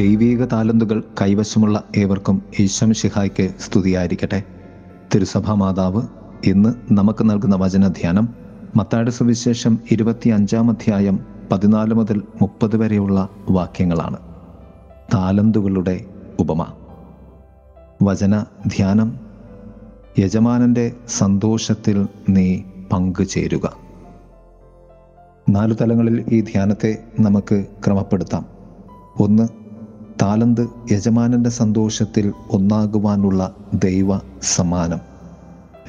ദൈവീക താലന്തുകൾ കൈവശമുള്ള ഏവർക്കും ഈശ്വം ഷിഹായ്ക്ക് സ്തുതിയായിരിക്കട്ടെ. തിരുസഭാ മാതാവ് ഇന്ന് നമുക്ക് നൽകുന്ന വചനധ്യാനം മത്താട് സുവിശേഷം ഇരുപത്തി അഞ്ചാം അധ്യായം പതിനാല് മുതൽ മുപ്പത് വരെയുള്ള വാക്യങ്ങളാണ്. താലന്തുകളുടെ ഉപമ. വചന ധ്യാനം യജമാനന്റെ സന്തോഷത്തിൽ നീ പങ്കുചേരുക. നാലു തലങ്ങളിൽ ഈ ധ്യാനത്തെ നമുക്ക് ക്രമപ്പെടുത്താം. ഒന്ന് താലന്ത് യജമാനന്റെ സന്തോഷത്തിൽ ഒന്നാകുവാനുള്ള ദൈവ സമ്മാനം.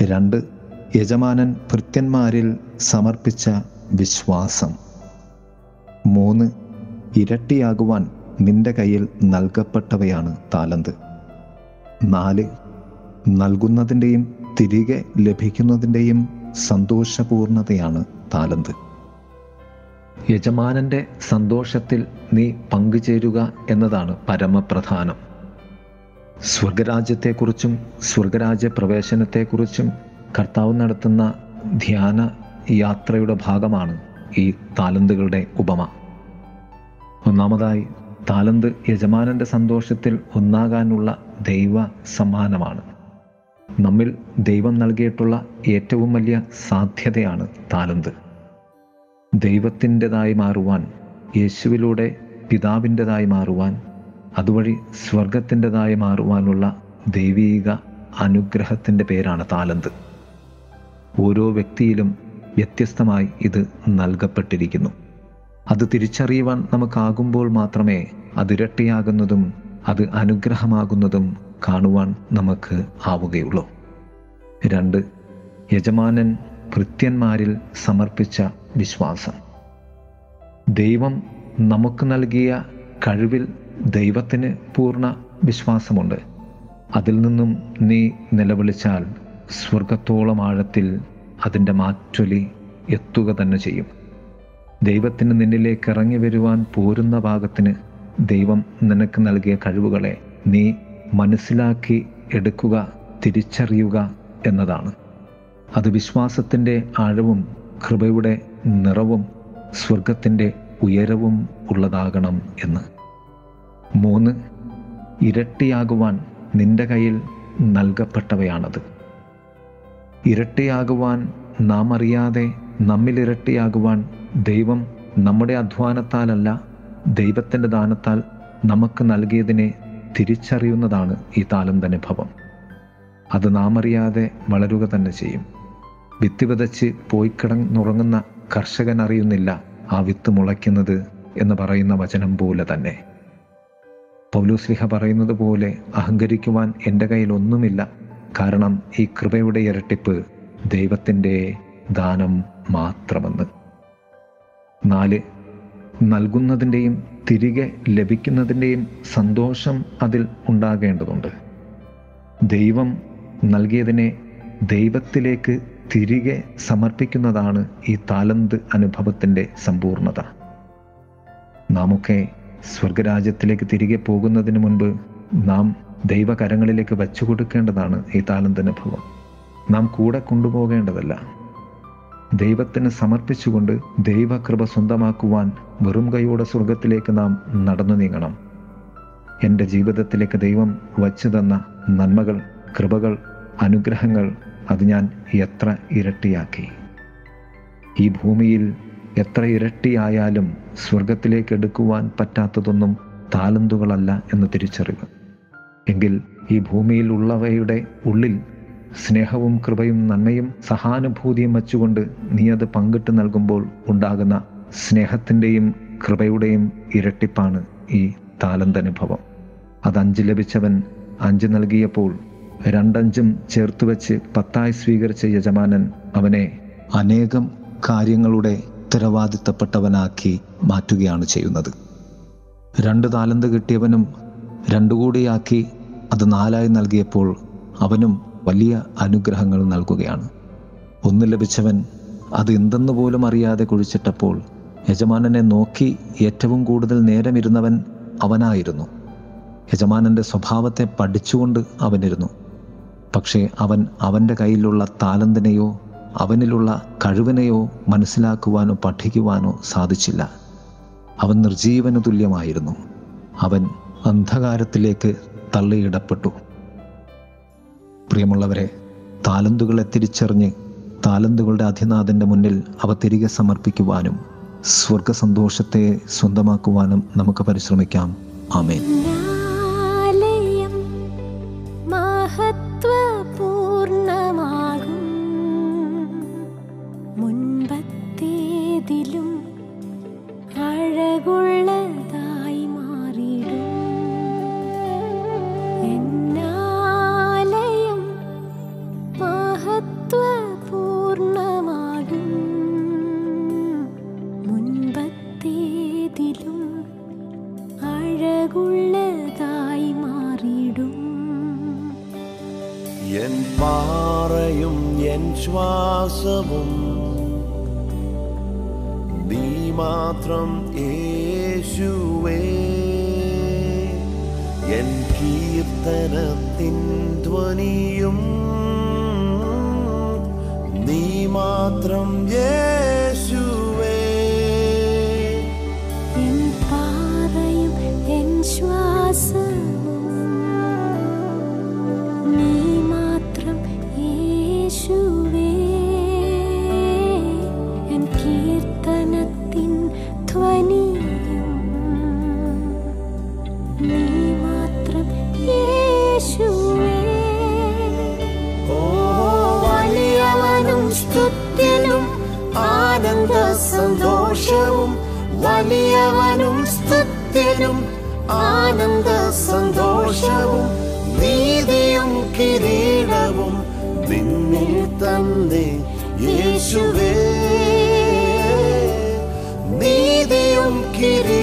രണ്ട് യജമാനൻ ഭൃത്യന്മാരിൽ സമർപ്പിച്ച വിശ്വാസം. മൂന്ന് ഇരട്ടിയാകുവാൻ നിന്റെ കയ്യിൽ നൽകപ്പെട്ടവയാണ് താലന്ത്. നാല് നൽകുന്നതിന്റെയും തിരികെ ലഭിക്കുന്നതിന്റെയും സന്തോഷപൂർണതയാണ് താലന്ത്. യജമാനന്റെ സന്തോഷത്തിൽ നീ പങ്കുചേരുക എന്നതാണ് പരമപ്രധാനം. സ്വർഗരാജ്യത്തെക്കുറിച്ചും സ്വർഗരാജ്യ പ്രവേശനത്തെക്കുറിച്ചും കർത്താവ് നടത്തുന്ന ധ്യാന യാത്രയുടെ ഭാഗമാണ് ഈ താലന്തുകളുടെ ഉപമ. ഒന്നാമതായി താലന്ത് യജമാനന്റെ സന്തോഷത്തിൽ ഒന്നാകാനുള്ള ദൈവ സമ്മാനമാണ്. നമ്മിൽ ദൈവം നൽകിയിട്ടുള്ള ഏറ്റവും വലിയ സാധ്യതയാണ് താലന്ത്. ദൈവത്തിന്റെതായി മാറുവാൻ യേശുവിലൂടെ പിതാവിന്റെതായി മാറുവാൻ അതുവഴി സ്വർഗത്തിന്റെതായി മാറുവാനുള്ള ദൈവീക അനുഗ്രഹത്തിന്റെ പേരാണ് താലന്ത്. ഓരോ വ്യക്തിയിലും വ്യത്യസ്തമായി ഇത് നൽകപ്പെട്ടിരിക്കുന്നു. അത് തിരിച്ചറിയുവാൻ നമുക്കാകുമ്പോൾ മാത്രമേ അതിരട്ടിയാകുന്നതും അത് അനുഗ്രഹമാകുന്നതും കാണുവാൻ നമുക്ക് ആവുകയുള്ളൂ. രണ്ട് യജമാനൻ ഭൃത്യന്മാരിൽ സമർപ്പിച്ച വിശ്വാസം. ദൈവം നമുക്ക് നൽകിയ കഴിവിൽ ദൈവത്തിന് പൂർണ വിശ്വാസമുണ്ട്. അതിൽ നിന്നും നീ നിലവിളിച്ചാൽ സ്വർഗത്തോളം ആഴത്തിൽ അതിന്റെ മാറ്റൊലി എത്തുക തന്നെ ചെയ്യും. ദൈവത്തിന് നിന്നിലേക്ക് ഇറങ്ങി വരുവാൻ പോരുന്ന ഭാഗത്തിന് ദൈവം നിനക്ക് നൽകിയ കഴിവുകളെ നീ മനസ്സിലാക്കി എടുക്കുക തിരിച്ചറിയുക എന്നതാണ്. അത് വിശ്വാസത്തിന്റെ ആഴവും കൃപയുടെ നിറവും സ്വർഗത്തിന്റെ ഉയരവും ഉള്ളതാകണം എന്ന്. മൂന്ന് ഇരട്ടിയാകുവാൻ നിന്റെ കയ്യിൽ നൽകപ്പെട്ടവയാണത്. ഇരട്ടിയാകുവാൻ നാം അറിയാതെ നമ്മിലിരട്ടിയാകുവാൻ ദൈവം നമ്മുടെ അധ്വാനത്താലല്ല ദൈവത്തിന്റെ ദാനത്താൽ നമുക്ക് നൽകിയതിനെ തിരിച്ചറിയുന്നതാണ് ഈ താലന്തനുഭവം അത് നാം അറിയാതെ വളരുക തന്നെ ചെയ്യും. വിത്ത് വിതച്ച് പോയി കിടന്നുറങ്ങുന്ന കർഷകൻ അറിയുന്നില്ല ആ വിത്ത് മുളയ്ക്കുന്നത് എന്ന് പറയുന്ന വചനം പോലെ തന്നെ. പൗലോസ്ലിഹ പറയുന്നത് പോലെ അഹങ്കരിക്കുവാൻ എന്റെ കയ്യിൽ ഒന്നുമില്ല. കാരണം ഈ കൃപയുടെ ഇരട്ടിപ്പ് ദൈവത്തിന്റെ ദാനം മാത്രമെന്ന്. നാല് നൽകുന്നതിന്റെയും തിരികെ ലഭിക്കുന്നതിന്റെയും സന്തോഷം അതിൽ ഉണ്ടാകേണ്ടതുണ്ട്. ദൈവം നൽകിയതിനെ ദൈവത്തിലേക്ക് തിരികെ സമർപ്പിക്കുന്നതാണ് ഈ താലന്ത് അനുഭവത്തിന്റെ സമ്പൂർണത. നാമൊക്കെ സ്വർഗരാജ്യത്തിലേക്ക് തിരികെ പോകുന്നതിന് മുൻപ് നാം ദൈവകരങ്ങളിലേക്ക് വച്ചു കൊടുക്കേണ്ടതാണ് ഈ താലന്ത് അനുഭവം നാം കൂടെ കൊണ്ടുപോകേണ്ടതല്ല. ദൈവത്തിന് സമർപ്പിച്ചുകൊണ്ട് ദൈവകൃപ സ്വന്തമാക്കുവാൻ വെറും കൈയോടെ സ്വർഗത്തിലേക്ക് നാം നടന്നു നീങ്ങണം. എന്റെ ജീവിതത്തിലേക്ക് ദൈവം വച്ചു തന്ന നന്മകൾ കൃപകൾ അനുഗ്രഹങ്ങൾ അത് ഞാൻ എത്ര ഇരട്ടിയാക്കി? ഈ ഭൂമിയിൽ എത്ര ഇരട്ടിയായാലും സ്വർഗത്തിലേക്ക് എടുക്കുവാൻ പറ്റാത്തതൊന്നും താലന്തുകളല്ല എന്ന് തിരിച്ചറിവ്. എങ്കിൽ ഈ ഭൂമിയിൽ ഉള്ളവയുടെ ഉള്ളിൽ സ്നേഹവും കൃപയും നന്മയും സഹാനുഭൂതിയും വച്ചുകൊണ്ട് നീ അത് പങ്കിട്ട് നൽകുമ്പോൾ ഉണ്ടാകുന്ന സ്നേഹത്തിന്റെയും കൃപയുടെയും ഇരട്ടിപ്പാണ് ഈ താലന്തനുഭവം. അത് അഞ്ച് ലഭിച്ചവൻ അഞ്ച് നൽകിയപ്പോൾ രണ്ടഞ്ചും ചേർത്ത് വെച്ച് പത്തായി സ്വീകരിച്ച യജമാനൻ അവനെ അനേകം കാര്യങ്ങളുടെ ഉത്തരവാദിത്തപ്പെട്ടവനാക്കി മാറ്റുകയാണ് ചെയ്യുന്നത്. രണ്ട് താലന്ത് കിട്ടിയവനും രണ്ടു കൂടിയാക്കി അത് നാലായി നൽകിയപ്പോൾ അവനും വലിയ അനുഗ്രഹങ്ങൾ നൽകുകയാണ്. ഒന്ന് ലഭിച്ചവൻ അത് എന്തെന്ന് പോലും അറിയാതെ കുഴിച്ചിട്ടപ്പോൾ യജമാനനെ നോക്കി ഏറ്റവും കൂടുതൽ നേരമിരുന്നവൻ അവനായിരുന്നു. യജമാനന്റെ സ്വഭാവത്തെ പഠിച്ചുകൊണ്ട് അവനിരുന്നു. പക്ഷേ അവൻ അവന്റെ കയ്യിലുള്ള താലന്തിനെയോ അവനിലുള്ള കഴിവിനെയോ മനസ്സിലാക്കുവാനോ പഠിക്കുവാനോ സാധിച്ചില്ല. അവൻ നിർജീവന തുല്യമായിരുന്നു. അവൻ അന്ധകാരത്തിലേക്ക് തള്ളിയിടപ്പെട്ടു. പ്രിയമുള്ളവരെ താലന്തുകളെ തിരിച്ചറിഞ്ഞ് താലന്തുകളുടെ അധിനാഥന്റെ മുന്നിൽ അവ തിരികെ സമർപ്പിക്കുവാനും സ്വർഗസന്തോഷത്തെ സ്വന്തമാക്കുവാനും നമുക്ക് പരിശ്രമിക്കാം. ആമേൻ. പാറയും എൻ ശ്വാസവും നീ മാത്രം യേശുവേ. എൻ കീർത്തനത്തിൻ ധ്വനിയും നീ മാത്രം യേശുവേ വലിയവനും സ്തുത്യനും ആനന്ദ സന്തോഷവും നീതിയും കിരീടവും നിന്നിൽ തന്നെ യേശുവേ. നീതിയും കിരീടവും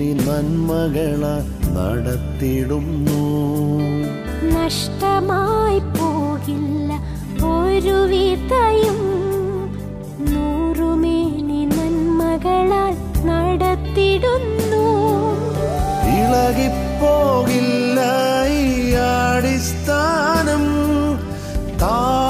നൂറുമേനി നന്മകള നടത്തിടുന്നു. നഷ്ടമായി പോകില്ല ഒരു വിതയും നൂറുമേനി നന്മകളാൽ നടത്തിടുന്നു. ഇളകിപ്പോകില്ല ഈ അടിസ്ഥാനം. താണു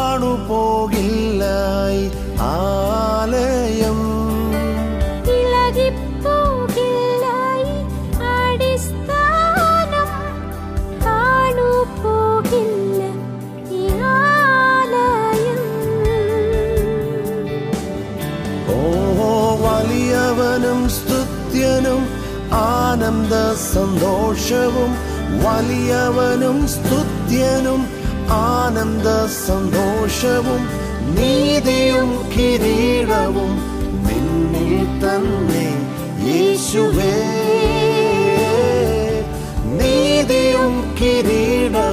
സന്തോഷവും വലിയവനും സ്തുത്യനും ആനന്ദ സന്തോഷവും നീതിയും കിരീടവും നിന്നിൽ തന്നെ യേശുവേ. നീതിയും കിരീടവും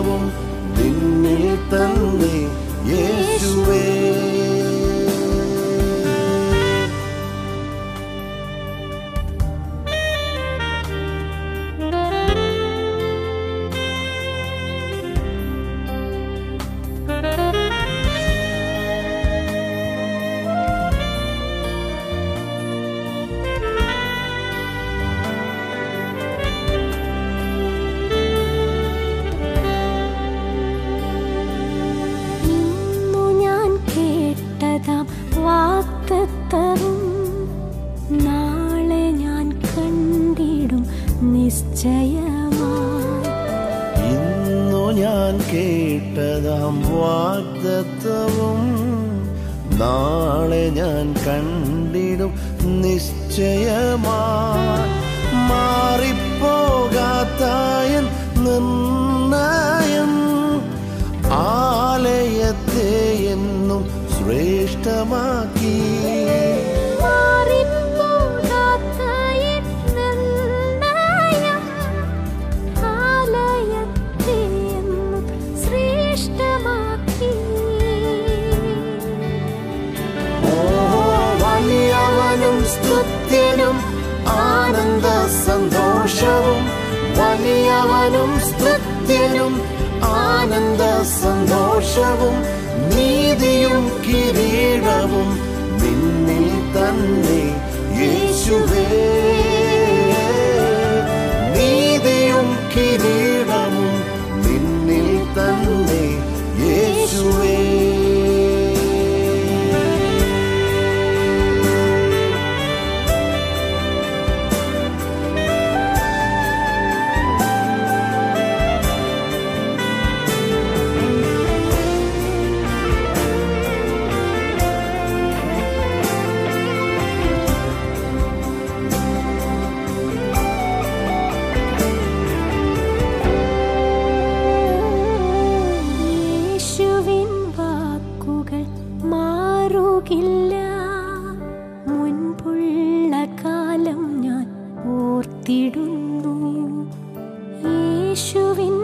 നിശ്ചയമാ മാറിപ്പോകാത്തായൻ നിർണയം. ആലയത്തെ എന്നും ശ്രേഷ്ഠമാക്കി. സന്തോഷവും നീതിയും കിരീടവും. യേശുവിൻ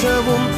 വലിയവനും സ്തുത്യനും ആനന്ദ സന്തോഷവും